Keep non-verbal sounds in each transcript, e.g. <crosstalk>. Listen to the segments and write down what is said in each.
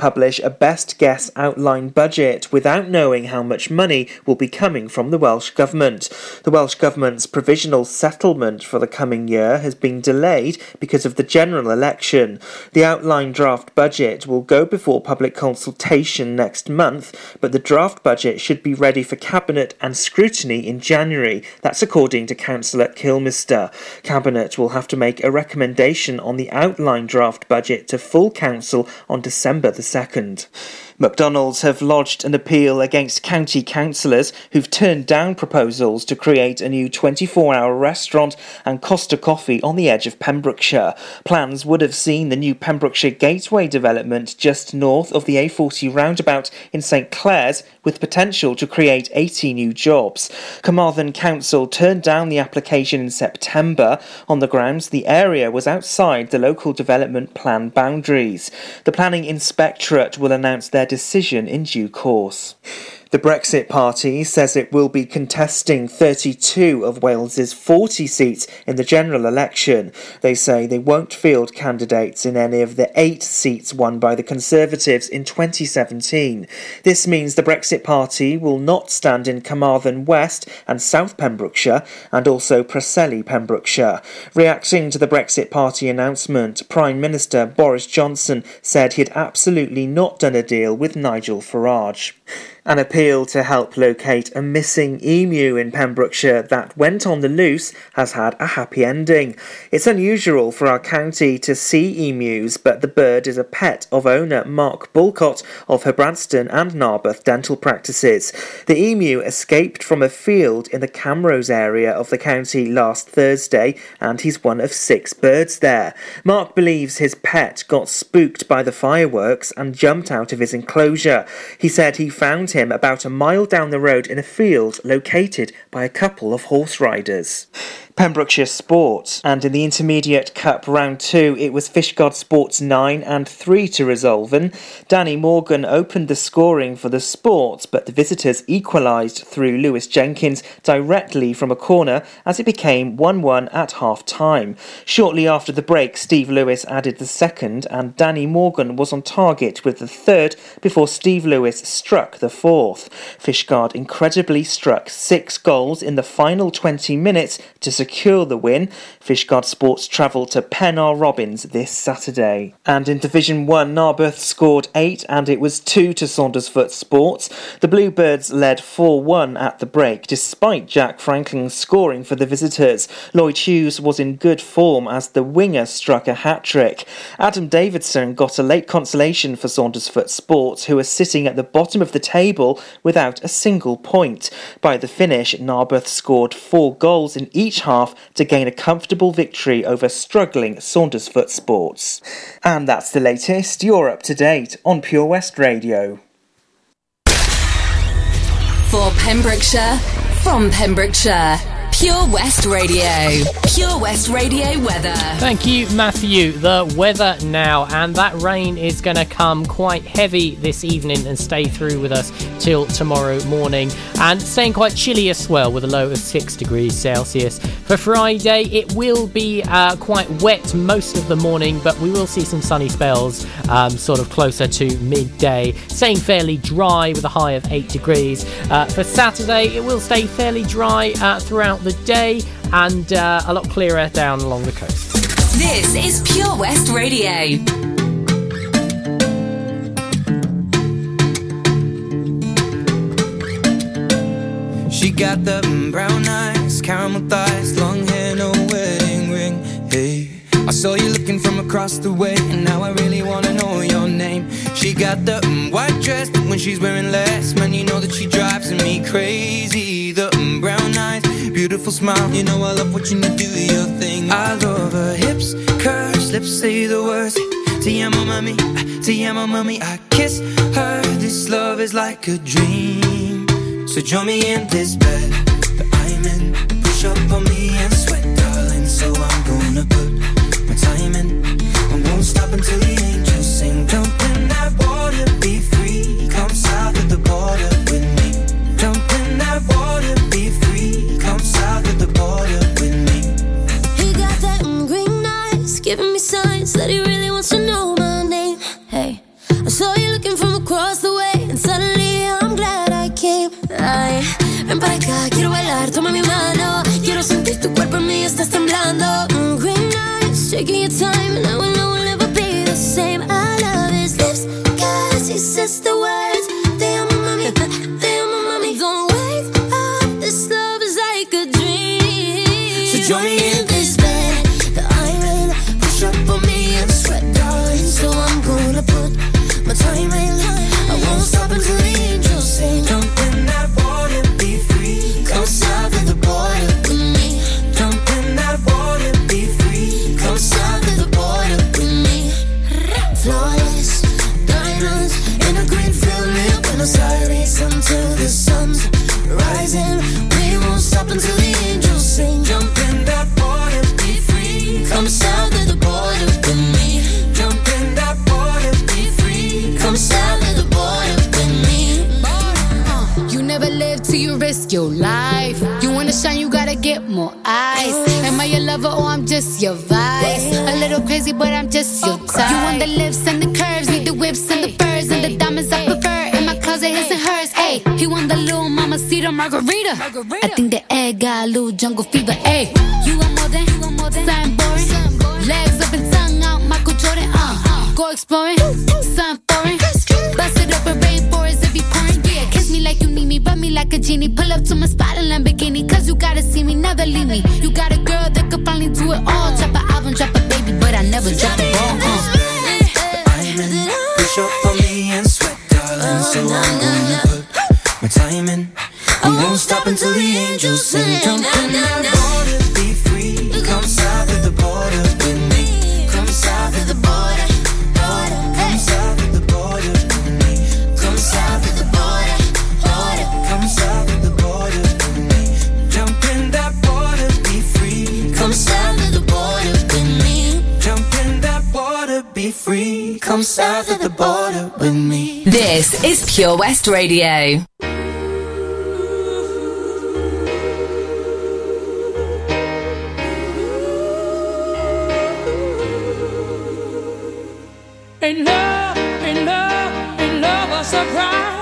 publish a best guess outline budget without knowing how much money will be coming from the Welsh Government. The Welsh Government's provisional settlement for the coming year has been delayed because of the general election. The outline draft budget will go before public consultation next month, but the draft budget should be ready for Cabinet and scrutiny in January. That's according to Councillor Kilmister. Cabinet will have to make a recommendation on the outline draft budget to full council on December the 2nd. McDonald's have lodged an appeal against county councillors who've turned down proposals to create a new 24 hour restaurant and Costa Coffee on the edge of Pembrokeshire. Plans would have seen the new Pembrokeshire Gateway development just north of the A40 roundabout in St Clears, with potential to create 80 new jobs. Carmarthen Council turned down the application in September on the grounds the area was outside the local development plan boundaries. The Planning Inspectorate will announce their decision in due course. The Brexit Party says it will be contesting 32 of Wales's 40 seats in the general election. They say they won't field candidates in any of the eight seats won by the Conservatives in 2017. This means the Brexit Party will not stand in Carmarthen West and South Pembrokeshire and also Preseli, Pembrokeshire. Reacting to the Brexit Party announcement, Prime Minister Boris Johnson said he had absolutely not done a deal with Nigel Farage. An appeal to help locate a missing emu in Pembrokeshire that went on the loose has had a happy ending. It's unusual for our county to see emus, but the bird is a pet of owner Mark Bulcott of Herbrandston and Narberth dental practices. The emu escaped from a field in the Camrose area of the county last Thursday, and he's one of six birds there. Mark believes his pet got spooked by the fireworks and jumped out of his enclosure. He said he found him about a mile down the road in a field located by a couple of horse riders. Pembrokeshire Sport. And in the Intermediate Cup Round 2, it was Fishguard Sports 9 and 3 to Resolven. Danny Morgan opened the scoring for the Sports, but the visitors equalised through Lewis Jenkins directly from a corner as it became 1 1 at half time. Shortly after the break, Steve Lewis added the second, and Danny Morgan was on target with the third before Steve Lewis struck the fourth. Fishguard incredibly struck six goals in the final 20 minutes to secure secure the win. Fishguard Sports travel to Pennar Robins this Saturday. And in Division 1, Narberth scored 8 and it was 2 to Saundersfoot Sports. The Bluebirds led 4 1 at the break, despite Jack Franklin scoring for the visitors. Lloyd Hughes was in good form as the winger struck a hat trick. Adam Davidson got a late consolation for Saundersfoot Sports, who are sitting at the bottom of the table without a single point. By the finish, Narberth scored four goals in each half half to gain a comfortable victory over struggling Saundersfoot Sports. And that's the latest. You're up to date on Pure West Radio. For Pembrokeshire, from Pembrokeshire. Pure West Radio. Pure West Radio weather. Thank you, Matthew. The weather now, and that rain is going to come quite heavy this evening and stay through with us till tomorrow morning, and staying quite chilly as well with a low of 6 degrees Celsius. For Friday, it will be uh, quite wet most of the morning, but we will see some sunny spells um, sort of closer to midday, staying fairly dry with a high of 8 degrees. Uh, for Saturday, it will stay fairly dry uh, throughout the the day and uh, a lot clearer down along the coast. This is Pure West Radio. She got the brown eyes, caramel thighs, long hair, no wedding ring. Hey. I saw you looking from across the way, and now I really wanna know your name. She got the white dress, but when she's wearing less, man, you know that she drives me crazy. The brown eyes, beautiful smile, you know I love watching you do your thing. I love her hips, curves, lips say the words. Te amo, mami, te amo, mami. I kiss her. This love is like a dream. So join me in this bed that I'm in. Push up on me and sweat, darling. So I'm gonna put my time in. I won't stop until the giving me signs that he really wants to know my name. Hey, I saw you looking from across the way, and suddenly I'm glad I came. Ay, ven para acá, quiero bailar, toma mi mano. Quiero sentir tu cuerpo en mí, estás temblando. Mm, green eyes, taking your time, and I will we'll never be the same. I love his lips, cause he says the word. margarita. margarita. I think the egg got a little jungle fever. Hey, you want more than, you want more than something boring. Boring. Legs up and tongue out, Michael Jordan. Uh, uh. go exploring, something foreign. Bust it open, rainforest, it be pouring. Yeah, kiss me like you need me, rub me like a genie. Pull up to my spot Pure West Radio. In love, in love, in love, a surprise.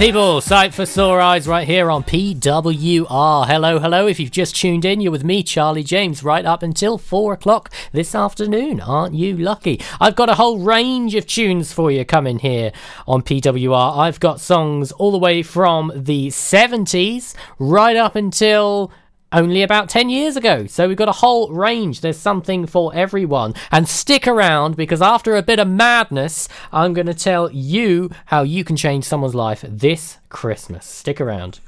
people, Sight for Sore Eyes right here on PWR. Hello, hello. If you've just tuned in, you're with me, Charlie James, right up until four o'clock this afternoon. Aren't you lucky? I've got a whole range of tunes for you coming here on PWR. I've got songs all the way from the 70s right up until only about 10 years ago. So we've got a whole range. There's something for everyone. And stick around because after a bit of madness, I'm going to tell you how you can change someone's life this Christmas. Stick around.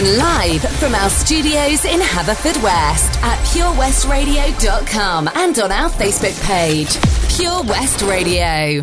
Live from our studios in Haverfordwest at purewestradio.com and on our Facebook page, Pure West Radio.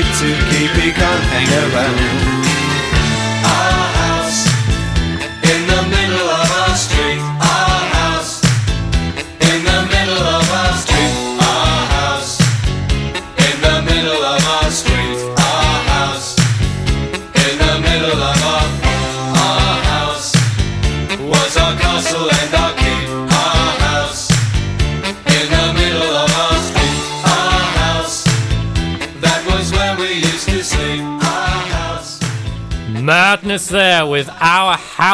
To keep, he can't hang around.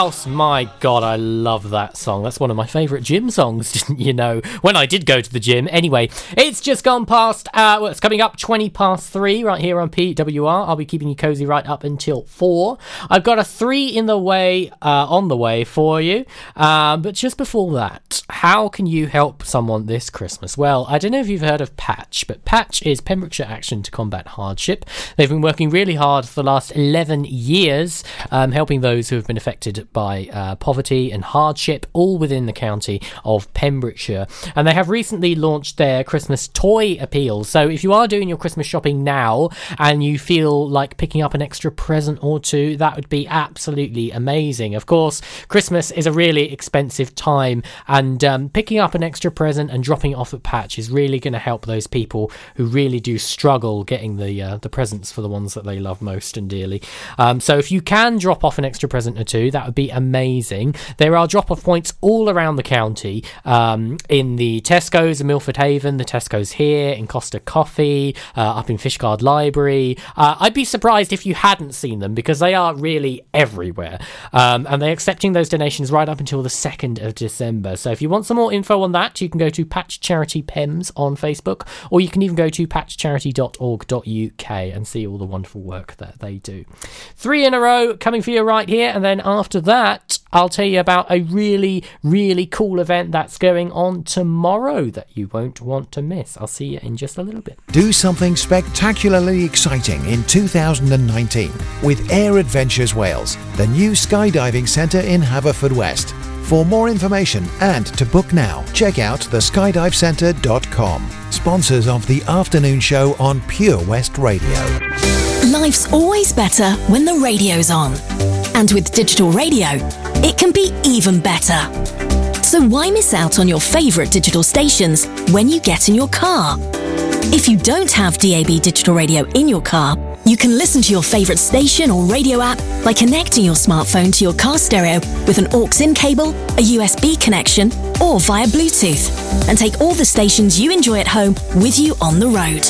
House. My god, I love that song. That's one of my favourite gym songs, didn't <laughs> you know? When I did go to the gym. Anyway, it's just gone past, uh, well, it's coming up 20 past 3 right here on PWR. I'll be keeping you cozy right up until 4. I've got a 3 in the way, uh, on the way for you. Um, but just before that, how can you help someone this Christmas? Well, I don't know if you've heard of Patch, but Patch is Pembrokeshire Action to Combat Hardship. They've been working really hard for the last 11 years, um, helping those who have been affected by uh, poverty and hardship, all within the county of Pembrokeshire. And they have recently launched their Christmas toy appeal. So if you are doing your Christmas shopping now and you feel like picking up an extra present or two, that would be absolutely amazing. Of course, Christmas is a really expensive time, and um, picking up an extra present and dropping it off at Patch is really going to help those people who really do struggle getting the uh, the presents for the ones that they love most and dearly. Um, so if you can drop off an extra present or two, that would be amazing. There are drop off points all around the county um, in the Tesco's in Milford Haven, the Tesco's here, in Costa Coffee, uh, up in Fishguard Library. Uh, I'd be surprised if you hadn't seen them because they are really everywhere. Um, and they're accepting those donations right up until the 2nd of December. So if you want some more info on that, you can go to Patch Charity Pems on Facebook, or you can even go to patchcharity.org.uk and see all the wonderful work that they do. Three in a row coming for you right here, and then after that, I'll tell you about a really, really cool event that's going on tomorrow that you won't want to miss. I'll see you in just a little bit. Do something spectacularly exciting in 2019 with Air Adventures Wales, the new skydiving centre in Haverfordwest. For more information and to book now, check out theskydivecentre.com. Sponsors of the afternoon show on Pure West Radio. Life's always better when the radio's on. And with digital radio, it can be even better. So why miss out on your favourite digital stations when you get in your car? If you don't have DAB digital radio in your car, You can listen to your favourite station or radio app by connecting your smartphone to your car stereo with an aux in cable, a USB connection, or via Bluetooth, and take all the stations you enjoy at home with you on the road.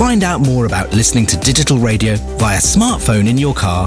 Find out more about listening to digital radio via smartphone in your car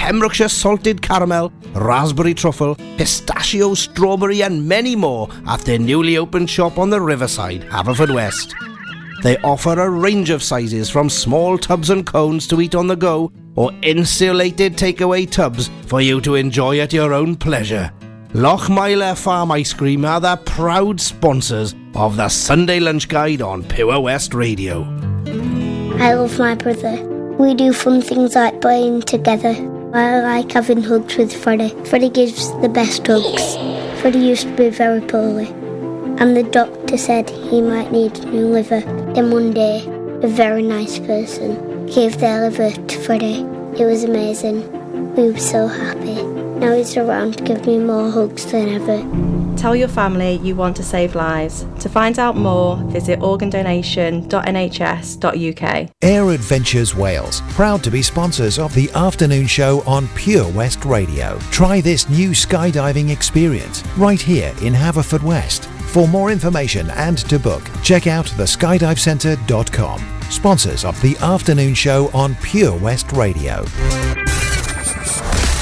Pembrokeshire salted caramel, raspberry truffle, pistachio, strawberry, and many more at their newly opened shop on the riverside, Haverfordwest. They offer a range of sizes from small tubs and cones to eat on the go or insulated takeaway tubs for you to enjoy at your own pleasure. Lochmeyler Farm Ice Cream are the proud sponsors of the Sunday Lunch Guide on Pure West Radio. I love my brother. We do fun things like playing together. I like having hugs with Freddie. Freddie gives the best hugs. Freddie used to be very poorly, and the doctor said he might need a new liver. Then one day, a very nice person gave their liver to Freddie. It was amazing. We were so happy. Now he's around to give me more hugs than ever. Tell your family you want to save lives. To find out more, visit organdonation.nhs.uk. Air Adventures Wales, proud to be sponsors of the afternoon show on Pure West Radio. Try this new skydiving experience right here in Haverfordwest. For more information and to book, check out theskydivecentre.com. Sponsors of the afternoon show on Pure West Radio.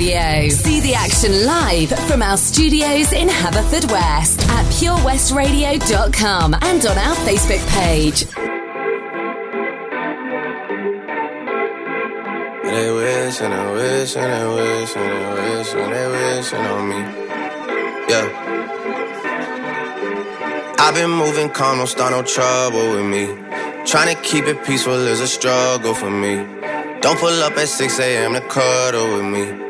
Radio. See the action live from our studios in Haverfordwest at purewestradio.com and on our Facebook page. They wish and they wish and they wish and they wish and they wishing on me. Yeah. I've been moving calm, don't start no trouble with me. Trying to keep it peaceful is a struggle for me. Don't pull up at 6 a.m. to cuddle with me.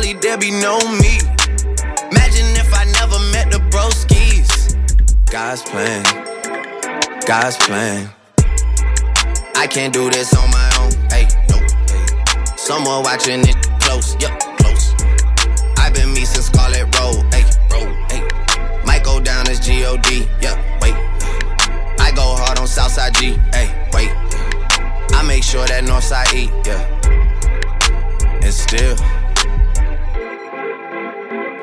40 Ollie, there be no me. Imagine if I never met the broskies. God's plan, God's plan. I can't do this on my own. Hey, no, hey. Someone watching it close, yup, close. I've been me since Scarlett Road, hey, road, hey. Might go down as G-O-D, yeah, wait. I go hard on Southside G, hey, wait. I make sure that Northside E, yeah. And still,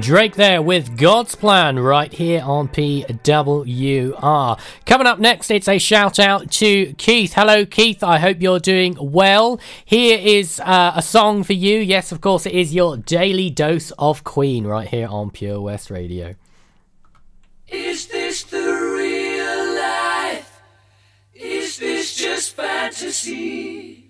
Drake there with God's Plan right here on PWR. Coming up next, it's a shout out to Keith. Hello, Keith. I hope you're doing well. Here is uh, a song for you. Yes, of course, it is your daily dose of Queen right here on Pure West Radio. Is this the real life? Is this just fantasy?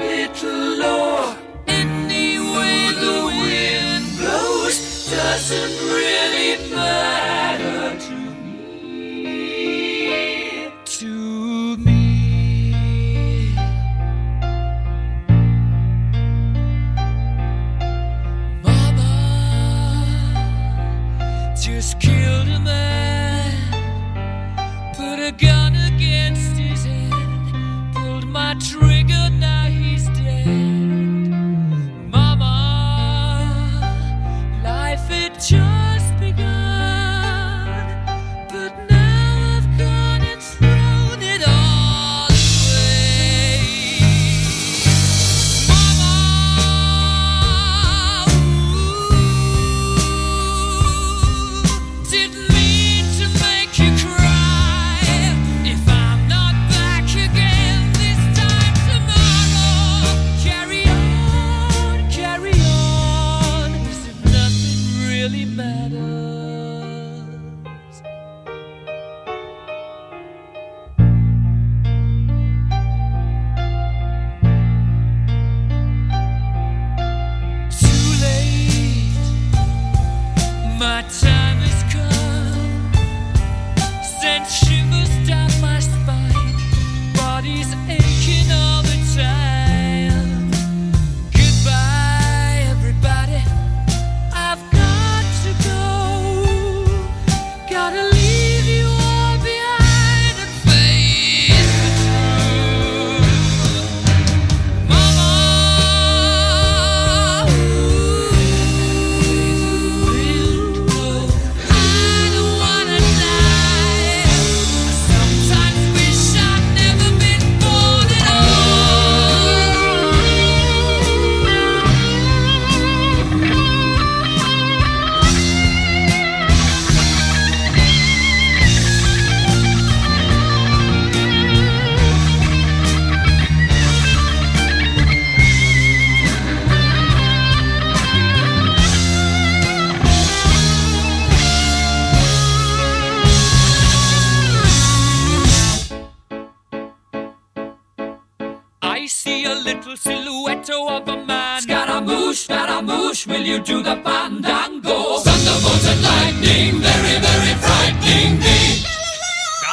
little low. Any way the wind blows doesn't really matter to me. To me. Mama just killed a man, put a gun against his head, pulled my trigger, now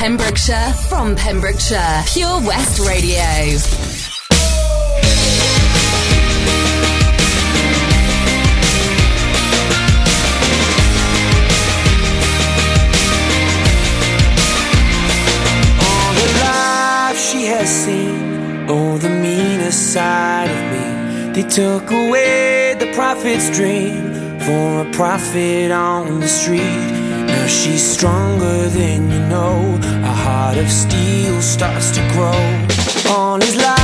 Pembrokeshire from Pembrokeshire. Pure West Radio. She has seen all the meanest side of me. They took away the prophet's dream for a prophet on the street she's stronger than you know. A heart of steel starts to grow on his life.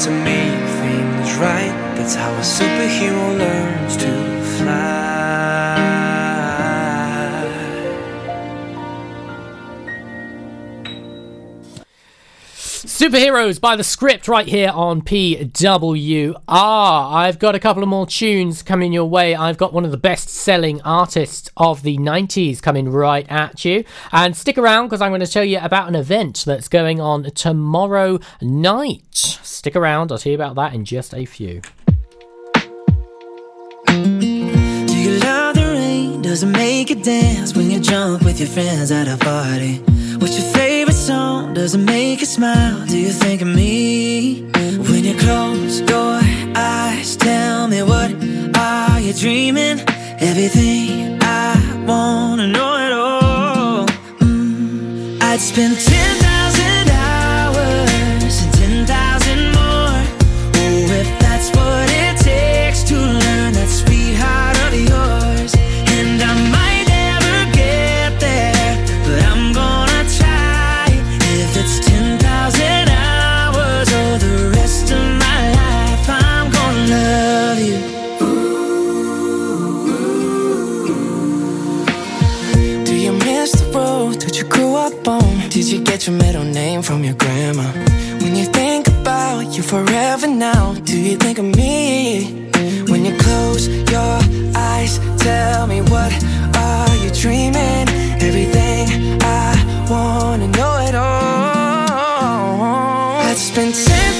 To make Superheroes by the script right here on PWR. I've got a couple of more tunes coming your way. I've got one of the best selling artists of the 90s coming right at you. And stick around because I'm going to tell you about an event that's going on tomorrow night. Stick around, I'll tell you about that in just a few. Do you love the rain? Does it make dance when you jump with your friends at a party? What's your favorite song? Does it make you smile? Do you think of me? When you close your eyes, tell me what are you dreaming? Everything I wanna know at all. Mm, I'd spend 10,000 you grew up on? Did you get your middle name from your grandma? When you think about you forever now, do you think of me? When you close your eyes, tell me what are you dreaming? Everything I wanna know it all. I'd spend 10,000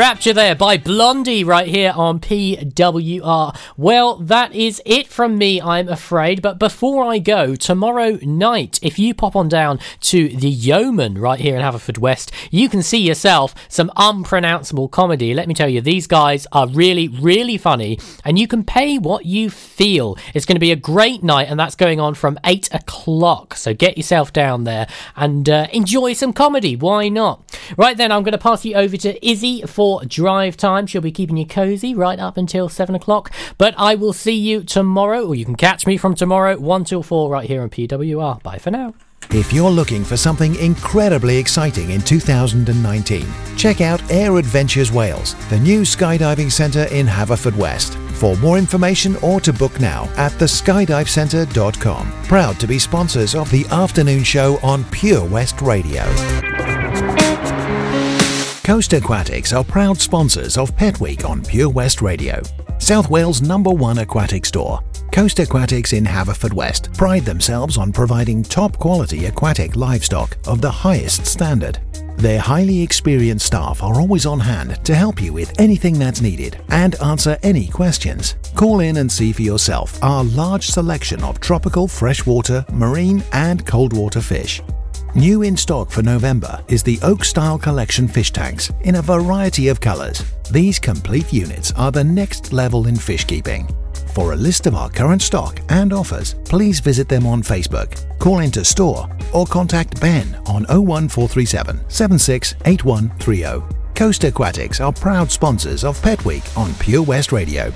Rapture there by Blondie right here on PWR. Well, that is it from me, I'm afraid. But before I go, tomorrow night, if you pop on down to the Yeoman right here in Haverfordwest, you can see yourself some unpronounceable comedy. Let me tell you, these guys are really, really funny, and you can pay what you feel. It's going to be a great night, and that's going on from 8 o'clock. So get yourself down there and uh, enjoy some comedy. Why not? Right then, I'm going to pass you over to Izzy for drive time. She'll be keeping you cozy right up until 7 o'clock. But I will see you tomorrow, or you can catch me from tomorrow, 1 till 4, right here on PWR. Bye for now. If you're looking for something incredibly exciting in 2019, check out Air Adventures Wales, the new skydiving centre in Haverfordwest. For more information or to book now at theskydivecentre.com. Proud to be sponsors of the afternoon show on Pure West Radio. Coast Aquatics are proud sponsors of Pet Week on Pure West Radio. South Wales' number one aquatic store. Coast Aquatics in Haverfordwest pride themselves on providing top quality aquatic livestock of the highest standard. Their highly experienced staff are always on hand to help you with anything that's needed and answer any questions. Call in and see for yourself our large selection of tropical freshwater, marine, and cold water fish. New in stock for November is the Oak Style Collection fish tanks in a variety of colours. These complete units are the next level in fish keeping. For a list of our current stock and offers, please visit them on Facebook, call into store, or contact Ben on 01437 768130. Coast Aquatics are proud sponsors of Pet Week on Pure West Radio.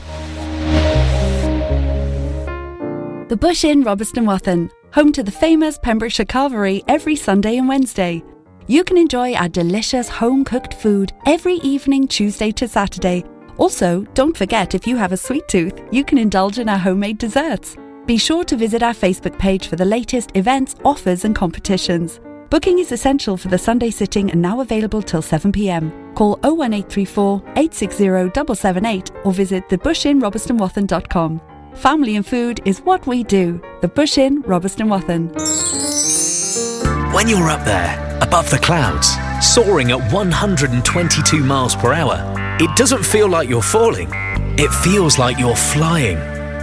The Bush Inn, Robeston Wathen, home to the famous Pembrokeshire Carvery every Sunday and Wednesday. You can enjoy our delicious home cooked food every evening, Tuesday to Saturday. Also, don't forget if you have a sweet tooth, you can indulge in our homemade desserts. Be sure to visit our Facebook page for the latest events, offers, and competitions. Booking is essential for the Sunday sitting and now available till 7pm. Call 01834 860 778 or visit thebushinrobertsonwathen.com. Family and food is what we do. The Bush Inn, Robeston Wathen. When you're up there, above the clouds, soaring at 122 miles per hour, it doesn't feel like you're falling. It feels like you're flying.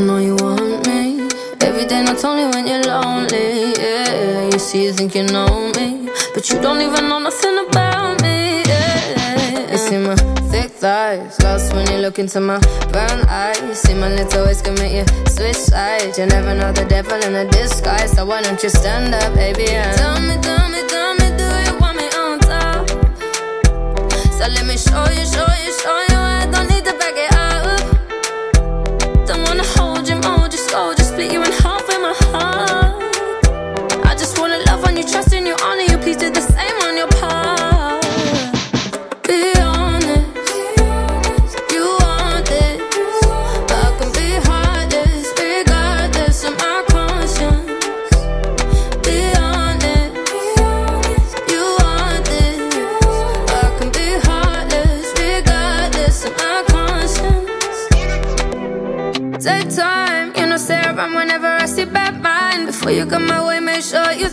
Know you want me every day, not only when you're lonely. Yeah, you see, you think you know me, but you don't even know nothing about me. Yeah, you see my thick thighs, lost when you look into my brown eyes. You See my little ways make you switch sides. You never know the devil in a disguise, so why don't you stand up, baby? Tell me, tell me, tell me, do you want me on top? So let me show you, show you, show you.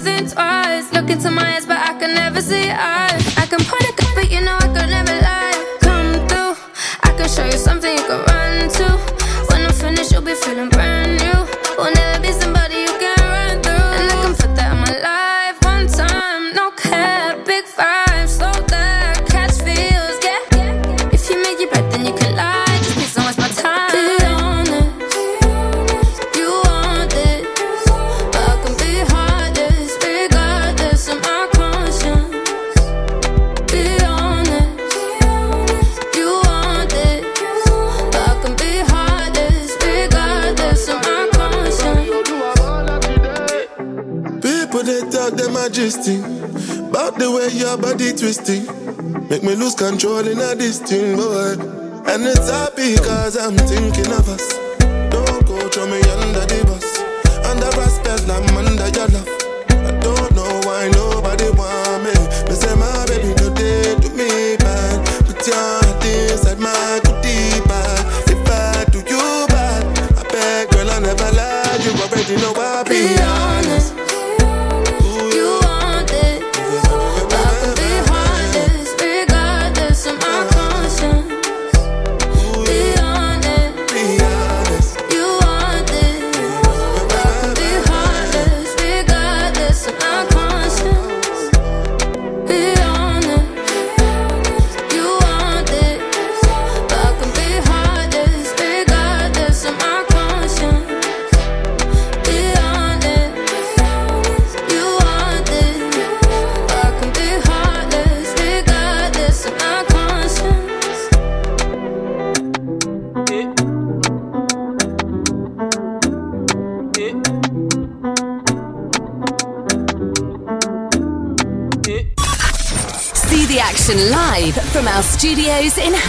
Think twice. Look into my eyes, Make me lose control a this thing, boy. And it's happy cause I'm thinking of us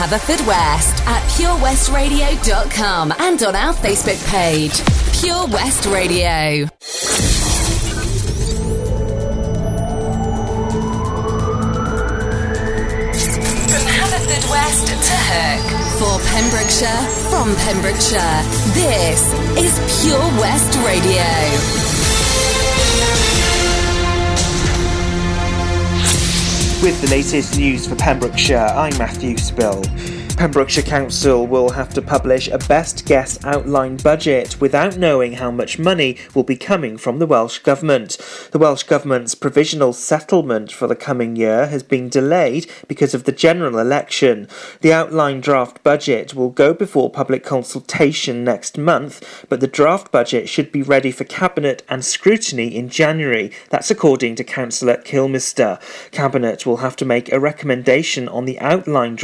studios in Haverfordwest at purewestradio.com and on our Facebook page, Pure West Radio. From Haverfordwest to Hook. For Pembrokeshire, from Pembrokeshire, this is Pure West Radio. With the latest news for Pembrokeshire, I'm Matthew Spill. Pembrokeshire Council will have to publish a best guess outline budget without knowing how much money will be coming from the Welsh Government. The Welsh Government's provisional settlement for the coming year has been delayed because of the general election. The outline draft budget will go before public consultation next month, but the draft budget should be ready for Cabinet and scrutiny in January. That's according to Councillor Kilmister. Cabinet will have to make a recommendation on the outline draft